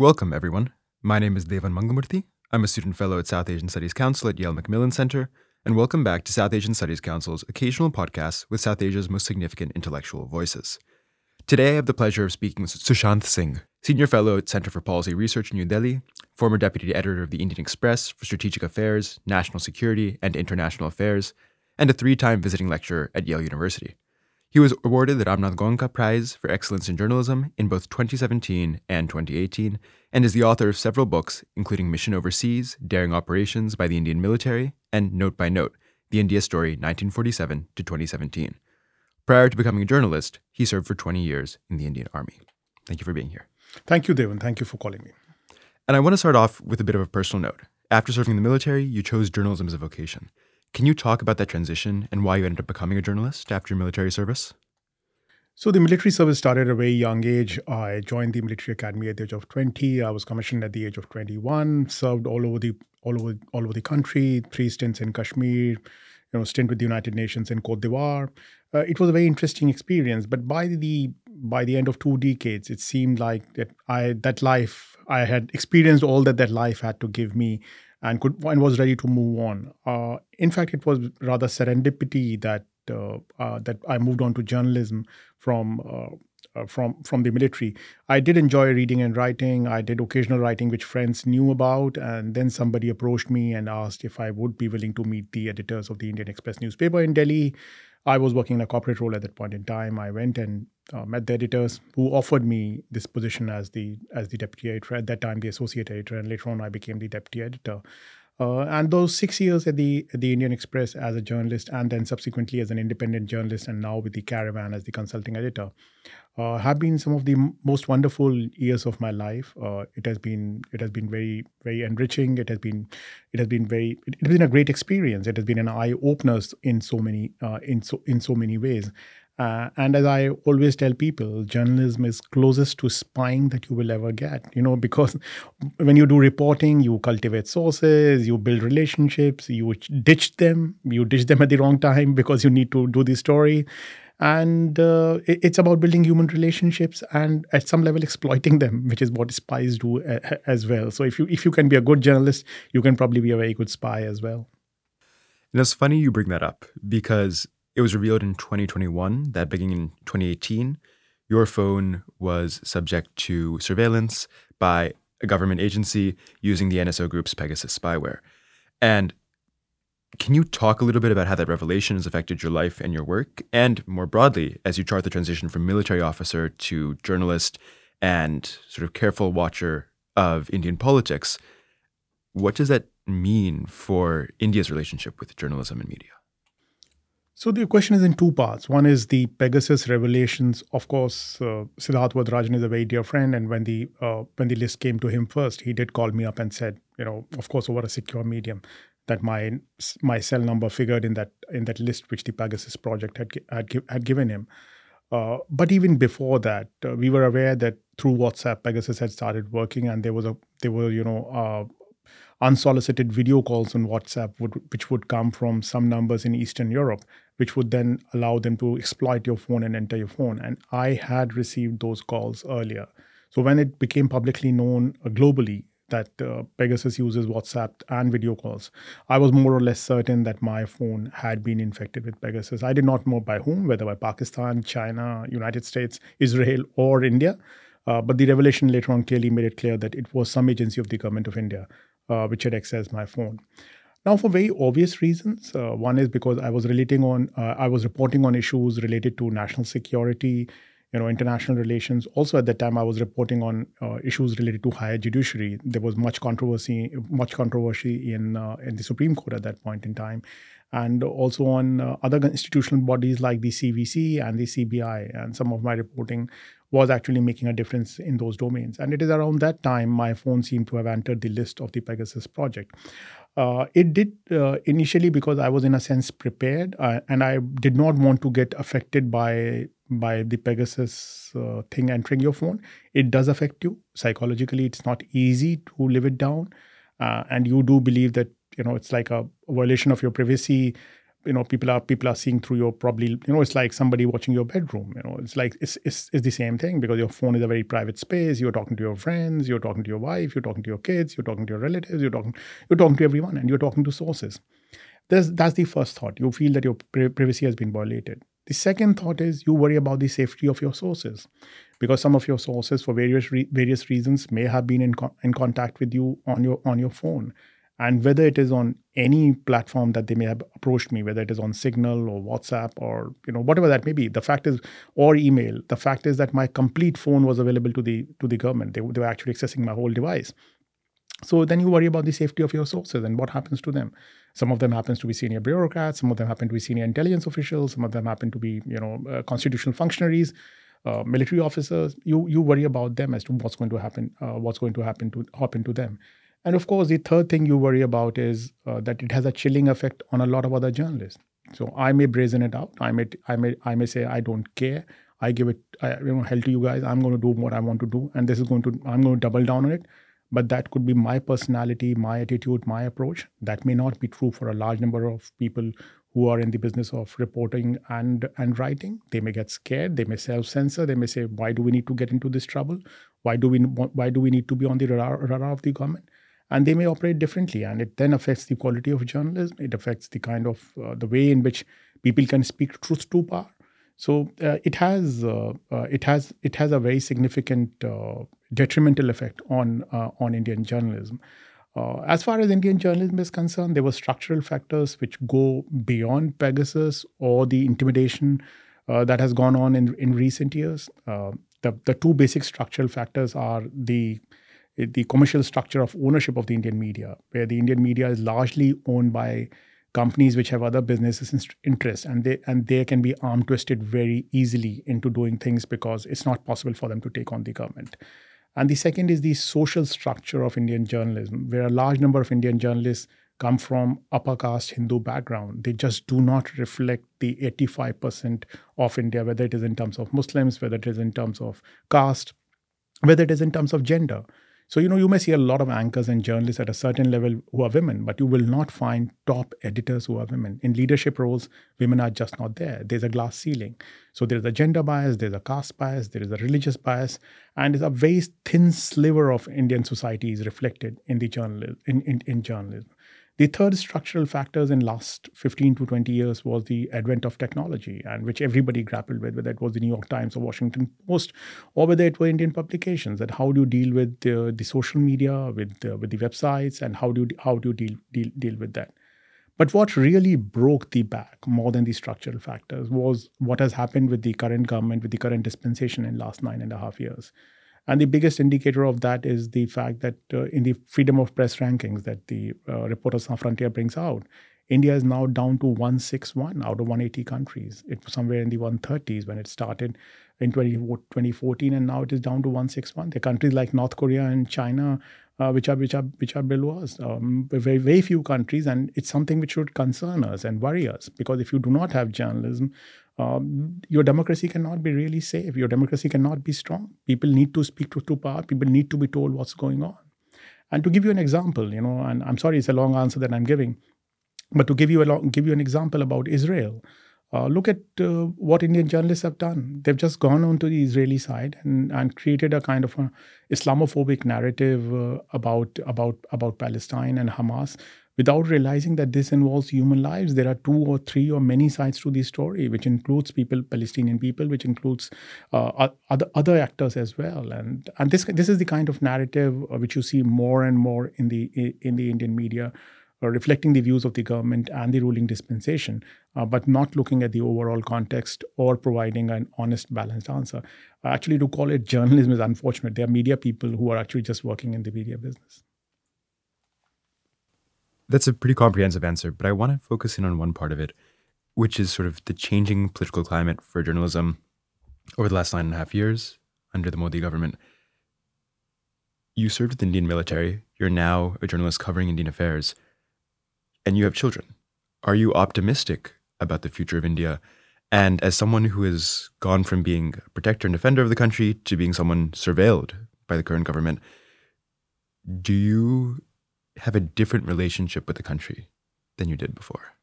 Welcome, everyone. My name is Daevan Mangalmurti. I'm a student fellow at South Asian Studies Council at Yale Macmillan Center, and welcome back to South Asian Studies Council's occasional podcast with South Asia's most significant intellectual voices. Today, I have the pleasure of speaking with Sushant Singh, Senior Fellow at Center for Policy Research in New Delhi, former Deputy Editor of the Indian Express for Strategic Affairs, National Security, and International Affairs, and a three time visiting lecturer at Yale University. He was awarded the Ramnath Goenka Prize for Excellence in Journalism in both 2017 and 2018, and is the author of several books, including Mission Overseas, Daring Operations by the Indian Military, and Note by Note, The India Story 1947 to 2017. Prior to becoming a journalist, he served for 20 years in the Indian Army. Thank you for being here. Thank you, Daevan. Thank you for calling me. And I want to start off with a bit of a personal note. After serving in the military, you chose journalism as a vocation. Can you talk about that transition and why you ended up becoming a journalist after your military service? So the military service started at a very young age. I joined the military academy at the age of 20. I was commissioned at the age of 21. Served all over the all over all over the country. Three stints in Kashmir. You know, stint with the United Nations in Cote d'Ivoire. Uh, it was a very interesting experience. But by the by the end of two decades, it seemed like that I that life I had experienced all that that life had to give me and could and was ready to move on. Uh, in fact, it was rather serendipity that uh, uh, that I moved on to journalism from. Uh, from from the military, I did enjoy reading and writing. I did occasional writing, which friends knew about, and then somebody approached me and asked if I would be willing to meet the editors of the Indian Express newspaper in Delhi. I was working in a corporate role at that point in time. I went and uh, met the editors who offered me this position as the as the deputy editor at that time, the associate editor, and later on I became the deputy editor. Uh, and those six years at the at the Indian Express as a journalist, and then subsequently as an independent journalist, and now with the Caravan as the consulting editor, uh, have been some of the m- most wonderful years of my life. Uh, it has been it has been very very enriching. It has been it has been very it has been a great experience. It has been an eye opener in so many uh, in so in so many ways. Uh, and as I always tell people, journalism is closest to spying that you will ever get. You know, because when you do reporting, you cultivate sources, you build relationships, you ditch them, you ditch them at the wrong time because you need to do the story. And uh, it, it's about building human relationships and at some level exploiting them, which is what spies do as well. So if you if you can be a good journalist, you can probably be a very good spy as well. And it's funny you bring that up because it was revealed in 2021 that beginning in 2018, your phone was subject to surveillance by a government agency using the NSO group's Pegasus spyware. And can you talk a little bit about how that revelation has affected your life and your work? And more broadly, as you chart the transition from military officer to journalist and sort of careful watcher of Indian politics, what does that mean for India's relationship with journalism and media? So the question is in two parts. One is the Pegasus revelations. Of course, uh, Siddharth Varadarajan is a very dear friend, and when the uh, when the list came to him first, he did call me up and said, you know, of course, over a secure medium, that my my cell number figured in that in that list which the Pegasus project had had, had given him. Uh, but even before that, uh, we were aware that through WhatsApp, Pegasus had started working, and there was a there were you know uh, unsolicited video calls on WhatsApp, would, which would come from some numbers in Eastern Europe, which would then allow them to exploit your phone and enter your phone. And I had received those calls earlier. So when it became publicly known uh, globally that uh, Pegasus uses WhatsApp and video calls, I was more or less certain that my phone had been infected with Pegasus. I did not know by whom, whether by Pakistan, China, United States, Israel, or India. Uh, but the revelation later on clearly made it clear that it was some agency of the government of India uh, which had accessed my phone. Now, for very obvious reasons, uh, one is because I was relating on, uh, I was reporting on issues related to national security, you know, international relations. Also, at that time, I was reporting on uh, issues related to higher judiciary. There was much controversy, much controversy in uh, in the Supreme Court at that point in time, and also on uh, other institutional bodies like the CVC and the CBI. And some of my reporting was actually making a difference in those domains. And it is around that time my phone seemed to have entered the list of the Pegasus project. Uh, it did uh, initially because I was in a sense prepared, uh, and I did not want to get affected by by the Pegasus uh, thing entering your phone. It does affect you psychologically. It's not easy to live it down, uh, and you do believe that you know it's like a violation of your privacy you know people are people are seeing through your probably you know it's like somebody watching your bedroom you know it's like it's, it's it's the same thing because your phone is a very private space you're talking to your friends you're talking to your wife you're talking to your kids you're talking to your relatives you're talking you're talking to everyone and you're talking to sources. There's, that's the first thought. You feel that your privacy has been violated. The second thought is you worry about the safety of your sources because some of your sources for various re- various reasons may have been in, co- in contact with you on your on your phone and whether it is on any platform that they may have approached me whether it is on signal or whatsapp or you know whatever that may be the fact is or email the fact is that my complete phone was available to the to the government. They, they were actually accessing my whole device. So then you worry about the safety of your sources and what happens to them. Some of them happens to be senior bureaucrats some of them happen to be senior intelligence officials some of them happen to be you know uh, constitutional functionaries uh, military officers. You you worry about them as to what's going to happen uh, what's going to happen to happen to them and of course, the third thing you worry about is uh, that it has a chilling effect on a lot of other journalists. So I may brazen it out. I may, I may, I may say I don't care. I give it, I, you know, hell to you guys. I'm going to do what I want to do, and this is going to, I'm going to double down on it. But that could be my personality, my attitude, my approach. That may not be true for a large number of people who are in the business of reporting and and writing. They may get scared. They may self-censor. They may say, "Why do we need to get into this trouble? Why do we why do we need to be on the radar, radar of the government?" And they may operate differently and it then affects the quality of journalism. It affects the kind of uh, the way in which people can speak truth to power. So uh, it has uh, uh it has it has a very significant uh, detrimental effect on uh, on indian journalism. As far as Indian journalism is concerned, there were structural factors which go beyond Pegasus or the intimidation that has gone on in, in recent years. the, the two basic structural factors are the the commercial structure of ownership of the Indian media, where the Indian media is largely owned by companies which have other businesses interests and they and they can be arm twisted very easily into doing things because it's not possible for them to take on the government. And the second is the social structure of indian journalism where a large number of indian journalists come from upper caste hindu background. They just do not reflect the 85% of india whether it is in terms of muslims whether it is in terms of caste whether it is in terms of gender so, you know, you may see a lot of anchors and journalists at a certain level who are women, but you will not find top editors who are women. In leadership roles, women are just not there. There's a glass ceiling. So there's a gender bias, there's a caste bias, there is a religious bias, and it's a very thin sliver of Indian society is reflected in the journalism in, in, in journalism. The third structural factors in last 15 to 20 years was the advent of technology, and which everybody grappled with, whether it was the New York Times or Washington Post, or whether it were Indian publications. That how do you deal with the, social media, with the, with the websites, and how do you, how do you deal, deal deal with that? But what really broke the back more than the structural factors was what has happened with the current government, with the current dispensation in last nine and a half years. And the biggest indicator of that is the fact that uh, in the freedom of press rankings that the uh, Reporters Sans Frontier brings out, India is now down to 161 out of 180 countries. It was somewhere in the 130s when it started in 20, 2014, and now it is down to 161. There are countries like North Korea and China, uh, which are which are which are below us. Um, very very few countries, and it's something which should concern us and worry us because if you do not have journalism, um, your democracy cannot be really safe. Your democracy cannot be strong. People need to speak to, to power. People need to be told what's going on. And to give you an example, you know, and I'm sorry it's a long answer that I'm giving, but to give you a long, give you an example about Israel, uh, look at uh, what Indian journalists have done. They've just gone onto the Israeli side and, and created a kind of a Islamophobic narrative uh, about about about Palestine and Hamas, without realizing that this involves human lives. There are two or three or many sides to the story, which includes people, Palestinian people, which includes uh, other other actors as well. And and this this is the kind of narrative uh, which you see more and more in the in the Indian media. Uh, reflecting the views of the government and the ruling dispensation, uh, but not looking at the overall context or providing an honest, balanced answer. Actually, to call it journalism is unfortunate. There are media people who are actually just working in the media business. That's a pretty comprehensive answer, but I want to focus in on one part of it, which is sort of the changing political climate for journalism over the last nine and a half years under the Modi government. You served with the Indian military. You're now a journalist covering Indian affairs, and you have children. Are you optimistic about the future of India? And as someone who has gone from being a protector and defender of the country to being someone surveilled by the current government, do you have a different relationship with the country than you did before?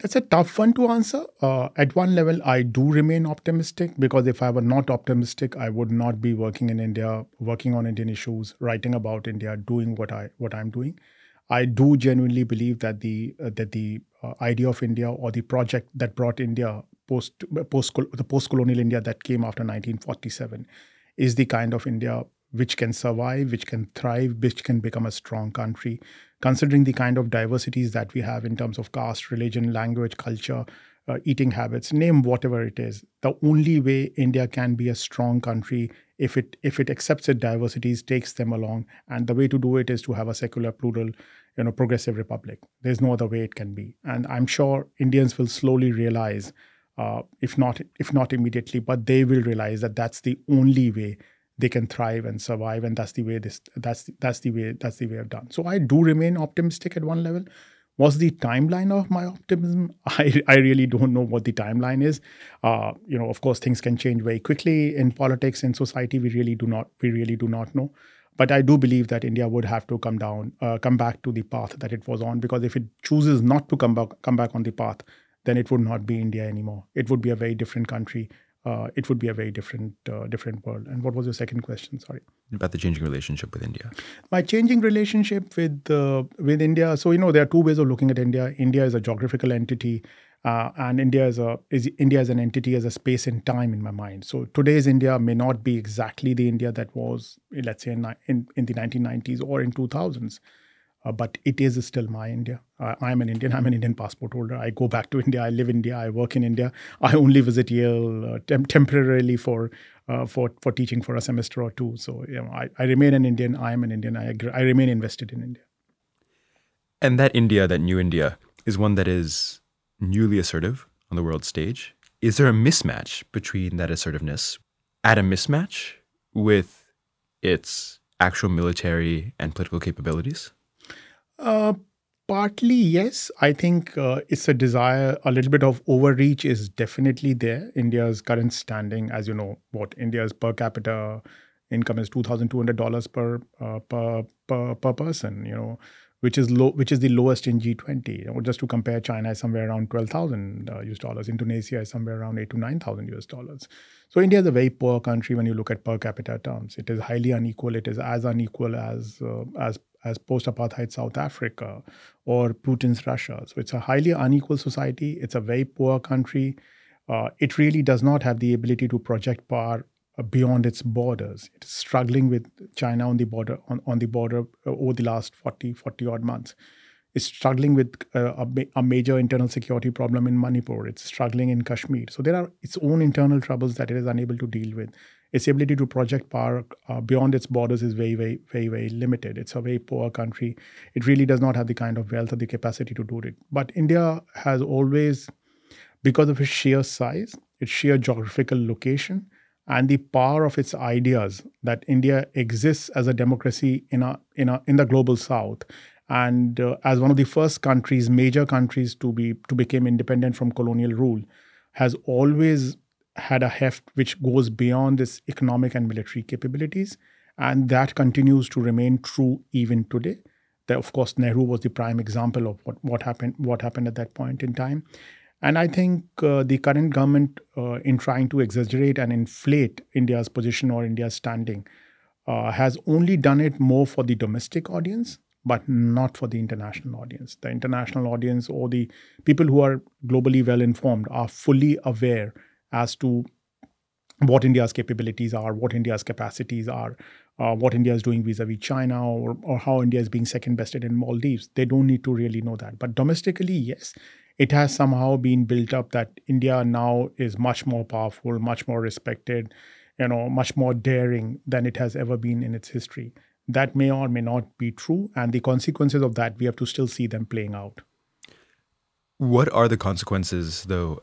That's a tough one to answer. Uh, at one level, I do remain optimistic because if I were not optimistic, I would not be working in India, working on Indian issues, writing about India, doing what I what I'm doing. I do genuinely believe that the uh, that the uh, idea of India or the project that brought India post post the post colonial India that came after 1947 is the kind of India which can survive, which can thrive, which can become a strong country, considering the kind of diversities that we have in terms of caste, religion, language, culture, uh, eating habits, name whatever it is. The only way India can be a strong country if it if it accepts its diversities, takes them along, and the way to do it is to have a secular, plural, you know, progressive republic. There's no other way it can be, and I'm sure Indians will slowly realize, uh, if not if not immediately, but they will realize that that's the only way they can thrive and survive and that's the way this that's that's the way that's the way i've done. So i do remain optimistic at one level. Was the timeline of my optimism? I, I really don't know what the timeline is. Uh, you know of course things can change very quickly in politics in society. We really do not we really do not know. But i do believe that india would have to come down uh, come back to the path that it was on because if it chooses not to come back come back on the path then it would not be india anymore. It would be a very different country uh, it would be a very different uh, different world. And what was your second question? Sorry. About the changing relationship with India. My changing relationship with uh, with India. So you know there are two ways of looking at India. India is a geographical entity, uh, and India is a is India as an entity as a space and time in my mind. So today's India may not be exactly the India that was, let's say, in in, in the 1990s or in 2000s uh, but it is still my India. Uh, I'm an Indian. I'm an Indian passport holder. I go back to India. I live in India. I work in India. I only visit Yale uh, tem- temporarily for uh, for for teaching for a semester or two. So you know, I, I remain an Indian. I am an Indian. I I remain invested in India. And that India, that new India, is one that is newly assertive on the world stage. Is there a mismatch between that assertiveness at a mismatch with its actual military and political capabilities? Uh, partly, yes. I think uh, it's a desire, a little bit of overreach is definitely there. India's current standing, as you know, what India's per capita income is two thousand two hundred dollars per uh, per per per person. You know, which is low, which is the lowest in G20. You know, just to compare, China is somewhere around twelve thousand uh, US dollars. Indonesia is somewhere around eight to nine thousand US dollars. So India is a very poor country when you look at per capita terms. It is highly unequal. It is as unequal as uh, as as post-apartheid South Africa or Putin's Russia. So it's a highly unequal society. It's a very poor country. Uh, it really does not have the ability to project power uh, beyond its borders. It is struggling with China on the border on, on the border uh, over the last 40, 40 odd months. It's struggling with uh, a, a, major internal security problem in Manipur. It's struggling in Kashmir. So there are its own internal troubles that it is unable to deal with its ability to project power uh, beyond its borders is very, very, very, very limited. It's a very poor country. It really does not have the kind of wealth or the capacity to do it. But India has always, because of its sheer size, its sheer geographical location, and the power of its ideas, that India exists as a democracy in a in a in the global south, and uh, as one of the first countries, major countries to be to become independent from colonial rule, has always had a heft which goes beyond its economic and military capabilities. And that continues to remain true even today. That, of course, Nehru was the prime example of what, what happened what happened at that point in time. And I think uh, the current government, uh, in trying to exaggerate and inflate India's position or India's standing, uh, has only done it more for the domestic audience, but not for the international audience. The international audience or the people who are globally well informed are fully aware as to what India's capabilities are, what India's capacities are, uh, what India is doing vis-a-vis China, or, or how India is being second bested in Maldives. They don't need to really know that. But domestically, yes, it has somehow been built up that India now is much more powerful, much more respected, you know, much more daring than it has ever been in its history. That may or may not be true, and the consequences of that we have to still see them playing out. What are the consequences, though,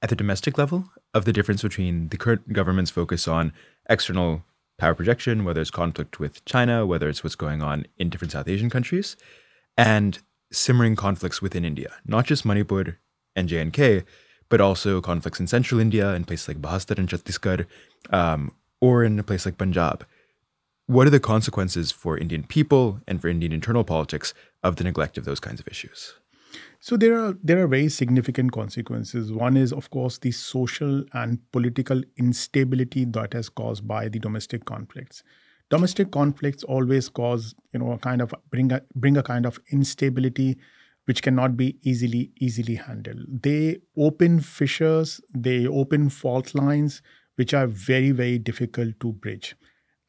at the domestic level of the difference between the current government's focus on external power projection, whether it's conflict with China, whether it's what's going on in different South Asian countries, and simmering conflicts within India, not just Manipur and J&K, but also conflicts in central India, in places like Bastar and Chhattisgarh, um, or in a place like Punjab. What are the consequences for Indian people and for Indian internal politics of the neglect of those kinds of issues? So there are there are very significant consequences. One is, of course, the social and political instability that is caused by the domestic conflicts. Domestic conflicts always cause, you know, a kind of bring a bring a kind of instability which cannot be easily easily handled. They open fissures, they open fault lines which are very very difficult to bridge.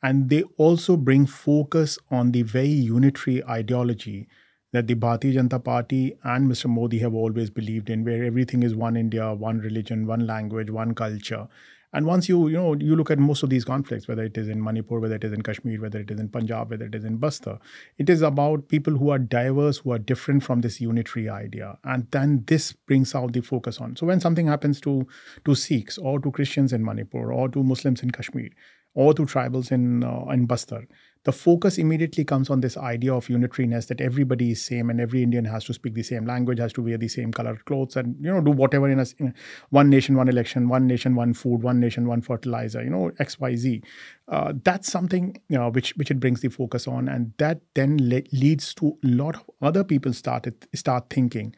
And they also bring focus on the very unitary ideology that the Bharatiya Janata Party and Mr. Modi have always believed in, where everything is one India, one religion, one language, one culture. And once you, you know, you look at most of these conflicts, whether it is in Manipur, whether it is in Kashmir, whether it is in Punjab, whether it is in Bastar, it is about people who are diverse, who are different from this unitary idea. And then this brings out the focus on. So when something happens to to Sikhs or to Christians in Manipur or to Muslims in Kashmir or to tribals in uh, in Bastar, the focus immediately comes on this idea of unitariness that everybody is same and every Indian has to speak the same language, has to wear the same colored clothes, and you know do whatever in a in one nation, one election, one nation, one food, one nation, one fertilizer, you know X Y Z. Uh, that's something you know, which which it brings the focus on, and that then le- leads to a lot of other people started start thinking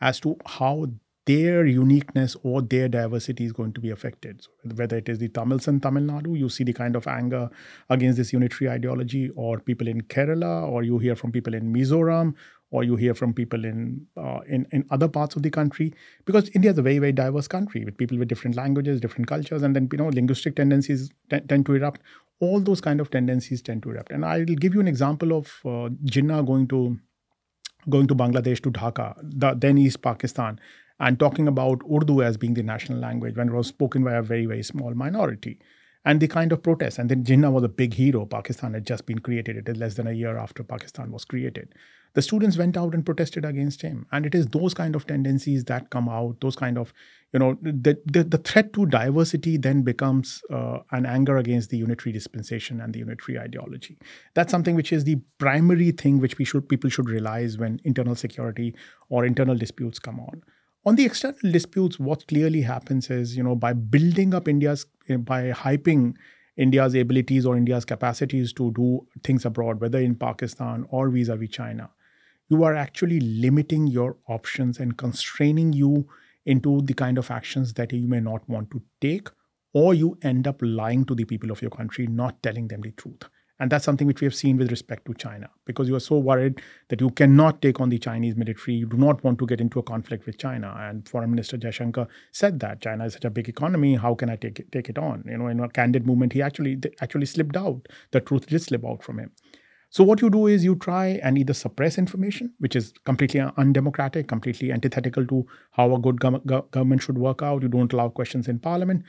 as to how their uniqueness or their diversity is going to be affected. So whether it is the Tamils in Tamil Nadu, you see the kind of anger against this unitary ideology, or people in Kerala, or you hear from people in Mizoram, or you hear from people in uh, in in other parts of the country, because India is a very very diverse country with people with different languages, different cultures, and then you know linguistic tendencies t- tend to erupt. All those kind of tendencies tend to erupt, and I'll give you an example of uh, Jinnah going to going to Bangladesh to Dhaka, the, then East Pakistan, and talking about Urdu as being the national language when it was spoken by a very, very small minority. And the kind of protest. And then Jinnah was a big hero. Pakistan had just been created. It is less than a year after Pakistan was created. The students went out and protested against him. And it is those kind of tendencies that come out, those kind of, you know, the, the, the threat to diversity then becomes uh, an anger against the unitary dispensation and the unitary ideology. That's something which is the primary thing which we should people should realize when internal security or internal disputes come on on the external disputes what clearly happens is you know by building up india's eh, by hyping india's abilities or india's capacities to do things abroad whether in pakistan or vis-a-vis china you are actually limiting your options and constraining you into the kind of actions that you may not want to take or you end up lying to the people of your country not telling them the truth and that's something which we have seen with respect to China, because you are so worried that you cannot take on the Chinese military. You do not want to get into a conflict with China. And Foreign Minister Jaishankar said that China is such a big economy. How can I take it, take it on? You know, in a candid movement, he actually actually slipped out. The truth did slip out from him. So what you do is you try and either suppress information, which is completely undemocratic, completely antithetical to how a good go- government should work out. You don't allow questions in parliament,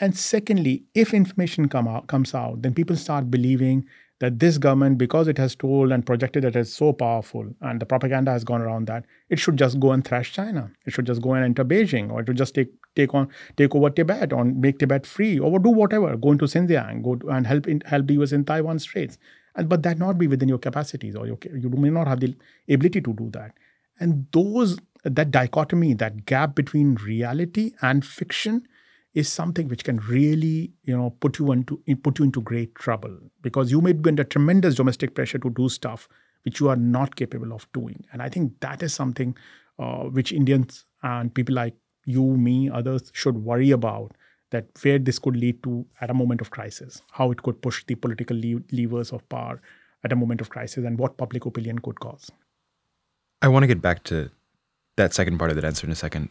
and secondly, if information come out, comes out, then people start believing that this government, because it has told and projected that it's so powerful and the propaganda has gone around that, it should just go and thrash China. It should just go and enter Beijing, or it should just take take on take over Tibet, or make Tibet free, or do whatever, go into Xinjiang, go and help in, help the US in Taiwan Straits. And but that not be within your capacities, or your, you may not have the ability to do that. And those that dichotomy, that gap between reality and fiction is something which can really you know put you into put you into great trouble because you may be under tremendous domestic pressure to do stuff which you are not capable of doing. And i think that is something uh, which indians and people like you me others should worry about that where this could lead to at a moment of crisis how it could push the political le- levers of power at a moment of crisis and what public opinion could cause. I want to get back to that second part of that answer in a second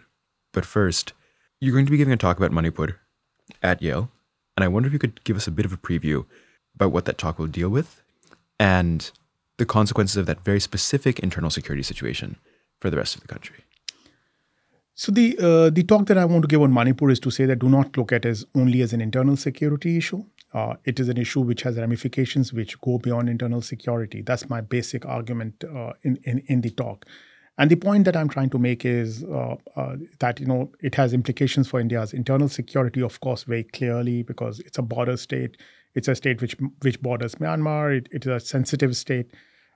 but first you're going to be giving a talk about Manipur at Yale, and I wonder if you could give us a bit of a preview about what that talk will deal with and the consequences of that very specific internal security situation for the rest of the country. So the uh, the talk that I want to give on Manipur is to say that do not look at it as only as an internal security issue. Uh, it is an issue which has ramifications which go beyond internal security. That's my basic argument uh, in, in in the talk. And the point that I'm trying to make is uh, uh, that you know it has implications for India's internal security, of course, very clearly because it's a border state. It's a state which which borders Myanmar. it, it is a sensitive state,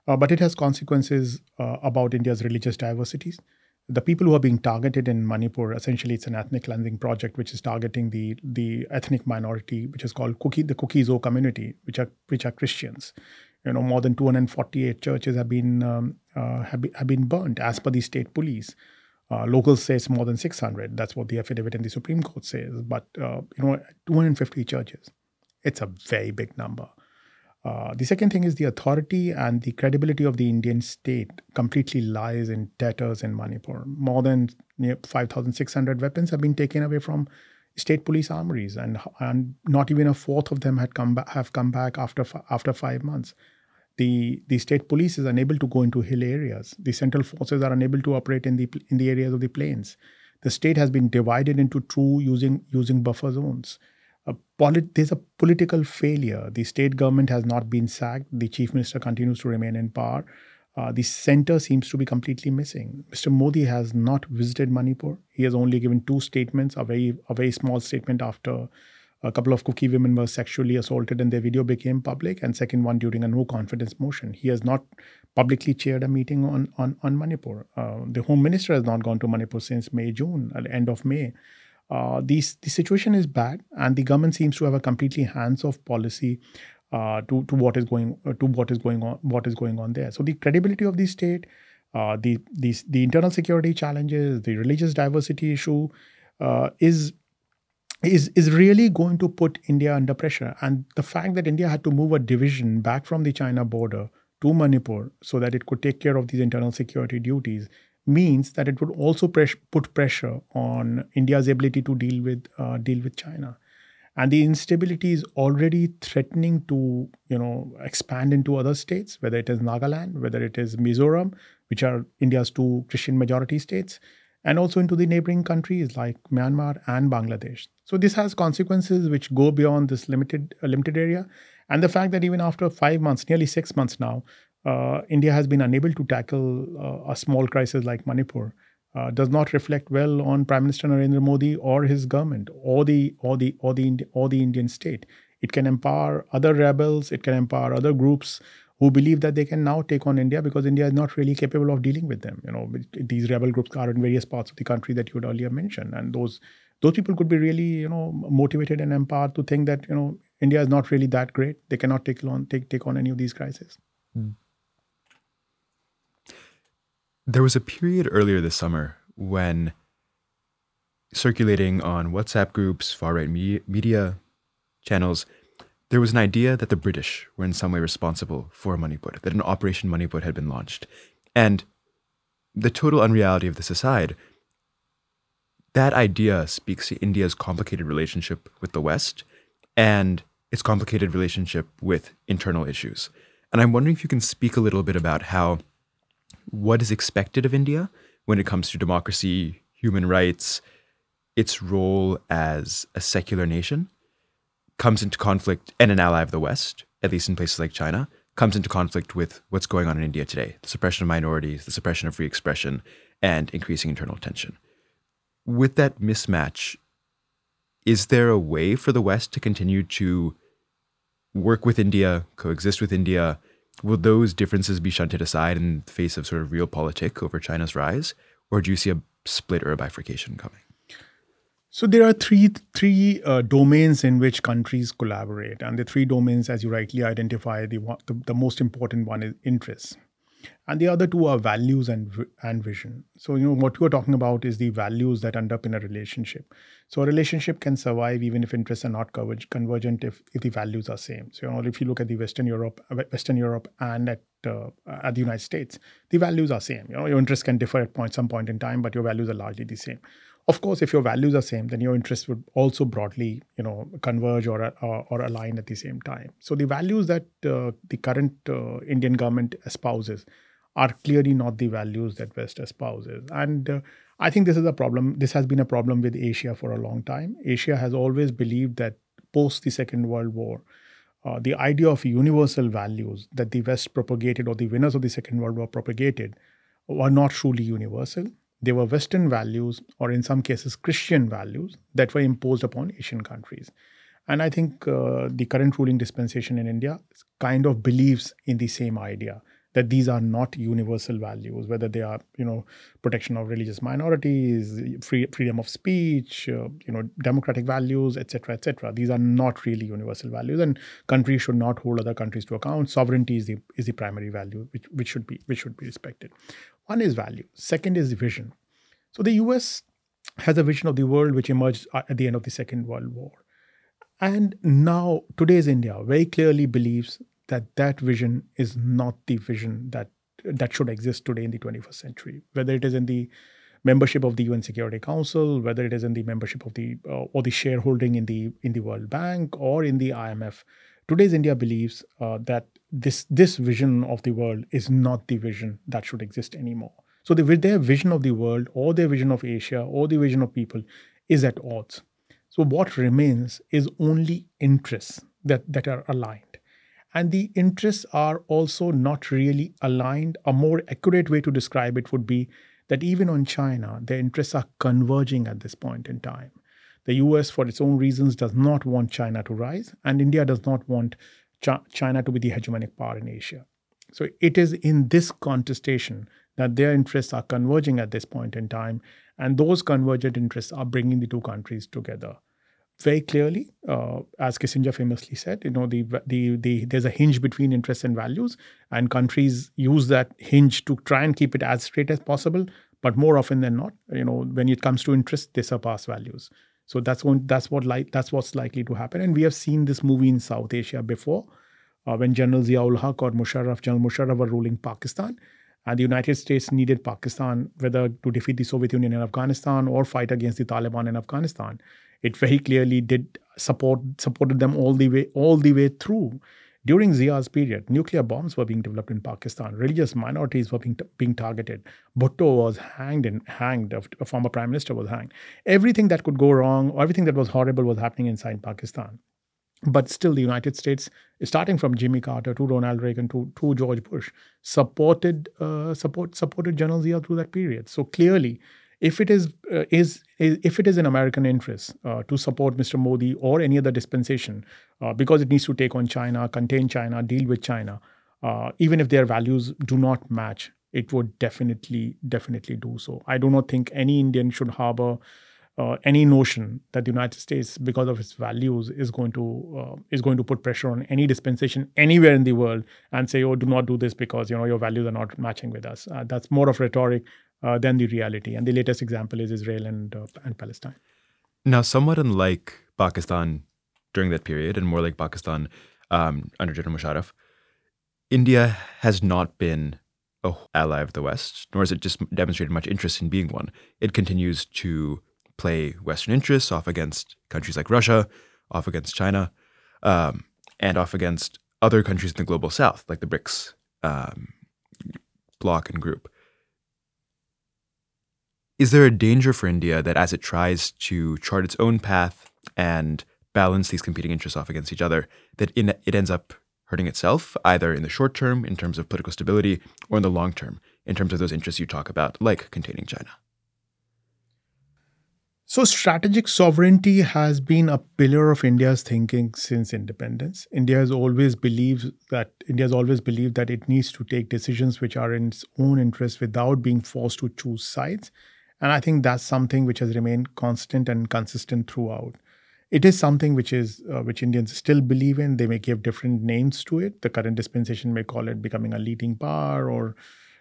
uh, but it has consequences uh, about India's religious diversities. The people who are being targeted in Manipur, essentially, it's an ethnic cleansing project which is targeting the the ethnic minority, which is called Kuki, the Kuki-Zo community, which are which are Christians You know, more than 248 churches have been um, uh, have, be, have been burnt, as per the state police. Uh, say it's more than 600. That's what the affidavit in the Supreme Court says. But uh, you know, 250 churches, it's a very big number. Uh, the second thing is the authority and the credibility of the Indian state completely lies in tatters in Manipur. More than 5,600 weapons have been taken away from state police armories, and and not even a fourth of them had come have come back after after five months. The the state police is unable to go into hill areas. The central forces are unable to operate in the in the areas of the plains. The state has been divided into two using using buffer zones. A polit- there's a political failure. The state government has not been sacked. The chief minister continues to remain in power uh, the center seems to be completely missing. Mr. Modi has not visited Manipur. He has only given two statements, a very, a very small statement after a couple of Kuki women were sexually assaulted and their video became public, and second one during a no confidence motion. He has not publicly chaired a meeting on, on, on Manipur. Uh, the Home Minister has not gone to Manipur since May, June, end of May. Uh, these, the situation is bad, and the government seems to have a completely hands-off policy uh, to to what is going uh, to what is going on what is going on there. So the credibility of the state, uh, the the the internal security challenges, the religious diversity issue, uh, is is is really going to put India under pressure. And the fact that India had to move a division back from the China border to Manipur so that it could take care of these internal security duties means that it would also pres- put pressure on India's ability to deal with uh, deal with China and the instability is already threatening to you know expand into other states whether it is nagaland whether it is mizoram which are india's two christian majority states and also into the neighboring countries like myanmar and bangladesh so this has consequences which go beyond this limited uh, limited area and the fact that even after 5 months nearly 6 months now uh, india has been unable to tackle uh, a small crisis like manipur uh, does not reflect well on Prime Minister Narendra Modi or his government or the or the or the or the Indian state. It can empower other rebels. It can empower other groups who believe that they can now take on India because India is not really capable of dealing with them. You know, these rebel groups are in various parts of the country that you had earlier mentioned, and those those people could be really you know motivated and empowered to think that you know India is not really that great. They cannot take on take take on any of these crises. Mm. There was a period earlier this summer when circulating on WhatsApp groups, far right me- media channels, there was an idea that the British were in some way responsible for Manipur, that an Operation Manipur had been launched. And the total unreality of this aside, that idea speaks to India's complicated relationship with the West and its complicated relationship with internal issues. And I'm wondering if you can speak a little bit about how what is expected of India when it comes to democracy, human rights, its role as a secular nation comes into conflict, and an ally of the West, at least in places like China, comes into conflict with what's going on in India today the suppression of minorities, the suppression of free expression, and increasing internal tension. With that mismatch, is there a way for the West to continue to work with India, coexist with India, Will those differences be shunted aside in the face of sort of real realpolitik over China's rise, or do you see a split or a bifurcation coming? So there are three three uh, domains in which countries collaborate, and the three domains, as you rightly identify, the, the, the most important one is interests. And the other two are values and and vision. So you know what you're talking about is the values that end up in a relationship. So a relationship can survive even if interests are not convergent if, if the values are same. So you know if you look at the western europe western europe and at uh, at the united states the values are same. You know your interests can differ at point some point in time but your values are largely the same of course if your values are same then your interests would also broadly you know converge or or, or align at the same time so the values that uh, the current uh, indian government espouses are clearly not the values that West espouses. And uh, I think this is a problem. This has been a problem with Asia for a long time. Asia has always believed that post the Second World War, uh, the idea of universal values that the West propagated or the winners of the Second World War propagated were not truly universal. They were Western values, or in some cases, Christian values that were imposed upon Asian countries. And I think uh, the current ruling dispensation in India kind of believes in the same idea that these are not universal values, whether they are, you know, protection of religious minorities, free, freedom of speech, uh, you know, democratic values, etc., etc. These are not really universal values, and countries should not hold other countries to account. Sovereignty is the is the primary value, which which should be which should be respected. One is value. Second is vision. So the U.S. has a vision of the world which emerged at the end of the Second World War. And now, today's India very clearly believes that that vision is not the vision that that should exist today in the 21st century. Whether it is in the membership of the UN Security Council whether it is in the membership of the uh, or the shareholding in the in the World Bank or in the IMF today's India believes uh, that this this vision of the world is not the vision that should exist anymore. So the, their vision of the world or their vision of Asia or the vision of people is at odds. So what remains is only interests that that are aligned and the interests are also not really aligned. A more accurate way to describe it would be that even on China, their interests are converging at this point in time. The US, for its own reasons, does not want China to rise, and India does not want China to be the hegemonic power in Asia. So it is in this contestation that their interests are converging at this point in time, and those convergent interests are bringing the two countries together very clearly, uh, as Kissinger famously said, you know, the, the the there's a hinge between interests and values, and countries use that hinge to try and keep it as straight as possible. But more often than not, you know, when it comes to interest, they surpass values. So that's going that's what like that's what's likely to happen. And we have seen this movie in South Asia before, uh, when General Ziaul Haq or Musharraf, General Musharraf were ruling Pakistan. And the United States needed Pakistan whether to defeat the Soviet Union in Afghanistan or fight against the Taliban in Afghanistan it very clearly did support supported them all the way all the way through. During Zia's period, nuclear bombs were being developed in Pakistan. Religious minorities were being, being targeted. Bhutto was hanged and hanged. A former prime minister was hanged. Everything that could go wrong, everything that was horrible, was happening inside Pakistan. But still, the United States, starting from Jimmy Carter to Ronald Reagan to, to George Bush, supported uh, support supported General Zia through that period. So clearly, if it is, uh, is, if it is in American interest uh, to support Mr. Modi or any other dispensation, uh, because it needs to take on China, contain China, deal with China, uh, even if their values do not match, it would definitely, definitely do so. I do not think any Indian should harbor uh, any notion that the United States, because of its values, is going to uh, is going to put pressure on any dispensation anywhere in the world and say, "Oh, do not do this because you know your values are not matching with us." That's more of rhetoric uh, than the reality. And the latest example is Israel and uh, and Palestine. Now, somewhat unlike Pakistan during that period, and more like Pakistan um, under General Musharraf, India has not been a ally of the West, nor has it just demonstrated much interest in being one. It continues to play Western interests off against countries like Russia, off against China, um, and off against other countries in the global South, like the BRICS um, bloc and group. Is there a danger for India that as it tries to chart its own path and balance these competing interests off against each other, that it ends up hurting itself, either in the short term in terms of political stability or in the long term in terms of those interests you talk about, like containing China? So, strategic sovereignty has been a pillar of India's thinking since independence. India has always believed that India has always believed that it needs to take decisions which are in its own interest without being forced to choose sides. And I think that's something which has remained constant and consistent throughout. It is something which is uh, which Indians still believe in. They may give different names to it. The current dispensation may call it becoming a leading power or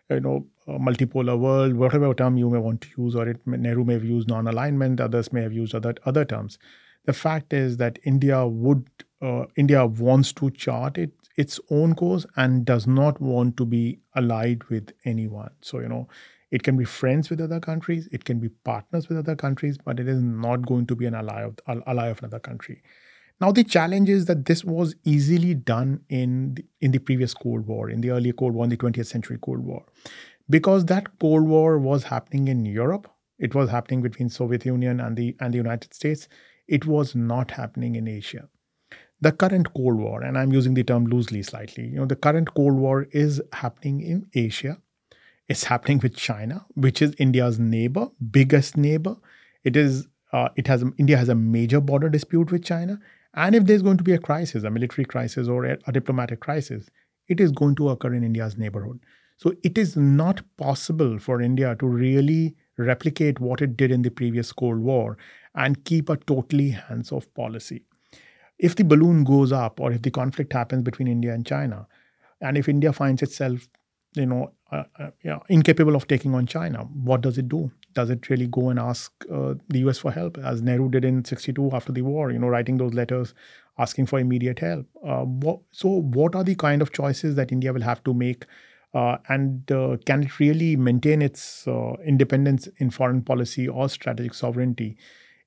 you know a multipolar world, whatever term you may want to use, or it Nehru may have used non-alignment. Others may have used other other terms. The fact is that India would uh, India wants to chart it, its own course and does not want to be allied with anyone. So you know it can be friends with other countries, it can be partners with other countries, but it is not going to be an ally of, ally of another country. Now, the challenge is that this was easily done in the, in the previous Cold War, in the earlier Cold War, in the 20th century Cold War. Because that Cold War was happening in Europe, it was happening between Soviet Union and the, and the United States, it was not happening in Asia. The current Cold War, and I'm using the term loosely slightly, you know, the current Cold War is happening in Asia it's happening with China, which is India's neighbor, biggest neighbor. It is uh, it has India has a major border dispute with China, and if there's going to be a crisis, a military crisis or a, a diplomatic crisis, it is going to occur in India's neighborhood. So it is not possible for India to really replicate what it did in the previous Cold War and keep a totally hands off policy. If the balloon goes up or if the conflict happens between India and China, and if India finds itself, you know, uh, uh, know, incapable of taking on China, what does it do? Does it really go and ask uh, the US for help, as Nehru did in 62 after the war, you know, writing those letters asking for immediate help? Uh, what, so, what are the kind of choices that India will have to make uh, and uh, can it really maintain its independence in foreign policy or strategic sovereignty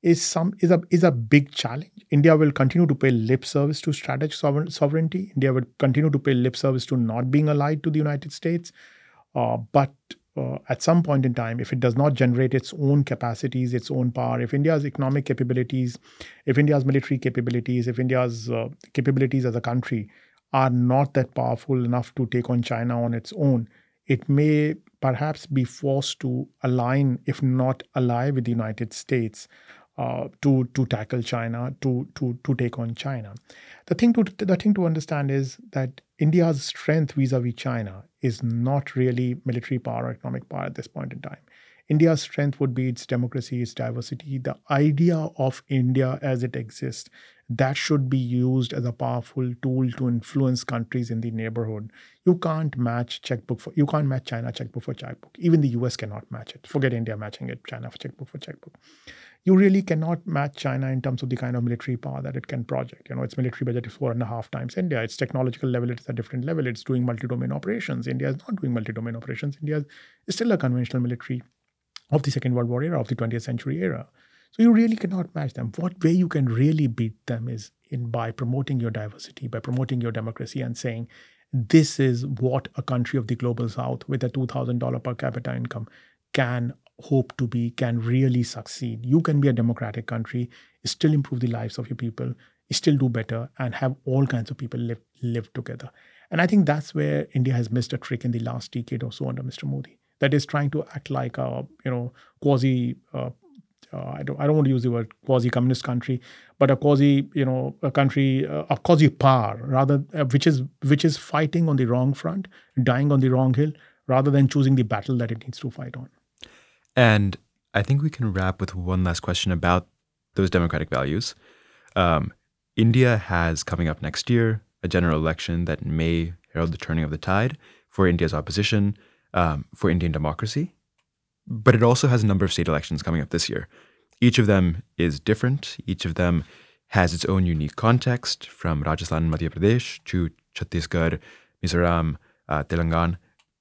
is some is a is a big challenge. India will continue to pay lip service to strategic sovereignty. India will continue to pay lip service to not being allied to the United States. Uh, but uh, at some point in time, if it does not generate its own capacities, its own power, if India's economic capabilities, if India's military capabilities, if India's uh, capabilities as a country are not that powerful enough to take on China on its own, it may perhaps be forced to align, if not ally, with the United States uh, to to tackle China, to to to take on China. The thing to the thing to understand is that India's strength vis-a-vis China is not really military power or economic power at this point in time. India's strength would be its democracy, its diversity, the idea of India as it exists. That should be used as a powerful tool to influence countries in the neighborhood. You can't match checkbook for you can't match China checkbook for checkbook. Even the US cannot match it. Forget India matching it, China for checkbook for checkbook. You really cannot match China in terms of the kind of military power that it can project. You know, its military budget is four and a half times India. Its technological level is a different level. It's doing multi-domain operations. India is not doing multi-domain operations. India is still a conventional military of the Second World War era, of the 20th century era. So you really cannot match them. What way you can really beat them is in by promoting your diversity, by promoting your democracy and saying, this is what a country of the global south with a $2,000 per capita income can hope to be, can really succeed. You can be a democratic country, still improve the lives of your people, still do better, and have all kinds of people live, live together. And I think that's where India has missed a trick in the last decade or so under Mr. Modi that is trying to act like a you know quasi uh, uh, I don't I don't want to use the word quasi communist country, but a quasi you know a country uh, a quasi power rather uh, which is which is fighting on the wrong front, dying on the wrong hill, rather than choosing the battle that it needs to fight on. And I think we can wrap with one last question about those democratic values. Um, India has coming up next year a general election that may herald the turning of the tide for India's opposition um, for Indian democracy. But it also has a number of state elections coming up this year. Each of them is different. Each of them has its own unique context, from Rajasthan and Madhya Pradesh to Chhattisgarh, Mizoram, uh, Telangana.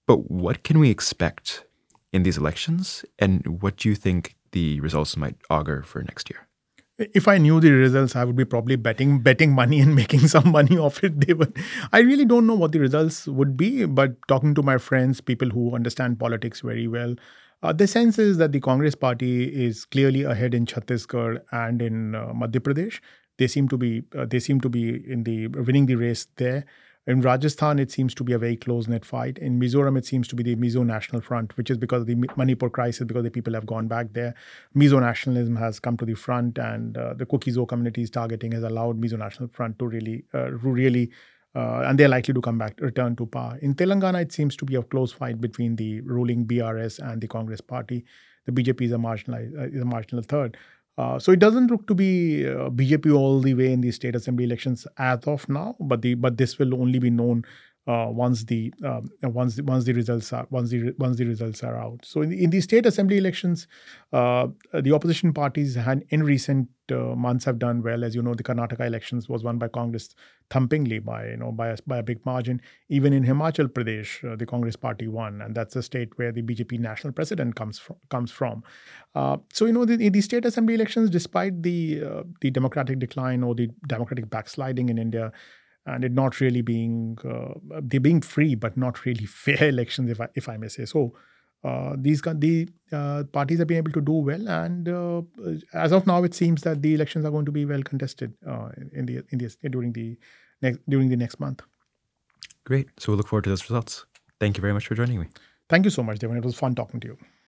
But what can we expect in these elections, and what do you think the results might augur for next year? if I knew the results, I would be probably betting betting money and making some money off it. They. I really don't know what the results would be, but talking to my friends, people who understand politics very well, uh, the sense is that the Congress party is clearly ahead in Chhattisgarh and in uh, Madhya Pradesh. They seem to be uh, they seem to be in the winning the race there. In Rajasthan, it seems to be a very close knit fight. In Mizoram, it seems to be the Mizo National Front, which is because of the Manipur crisis, because the people have gone back there. Mizo nationalism has come to the front, and uh, the Kuki-Zo communities targeting has allowed Mizo National Front to really, uh, really, uh, and they're likely to come back, return to power. In Telangana, it seems to be a close fight between the ruling BRS and the Congress Party. The BJP is a marginal, uh, is a marginal third. Uh, so it doesn't look to be uh, BJP all the way in the state assembly elections as of now, but the but this will only be known uh, once the um, once the, once the results are once the once the results are out. So in the, in the state assembly elections, uh, the opposition parties had in recent uh, months have done well. As you know, the Karnataka elections was won by Congress thumpingly by you know by a, by a big margin. Even in Himachal Pradesh, uh, the Congress party won, and that's a state where the BJP national president comes from. Comes from. Uh, so you know, the, the state assembly elections, despite the uh, the democratic decline or the democratic backsliding in India and it not really being uh, they being free but not really fair elections if I, if I may say so. Uh, these the uh, parties have been able to do well and uh, as of now it seems that the elections are going to be well contested uh, in the in the during the next during the next month. Great. So we look forward to those results. Thank you very much for joining me. Thank you so much Daevan it was fun talking to you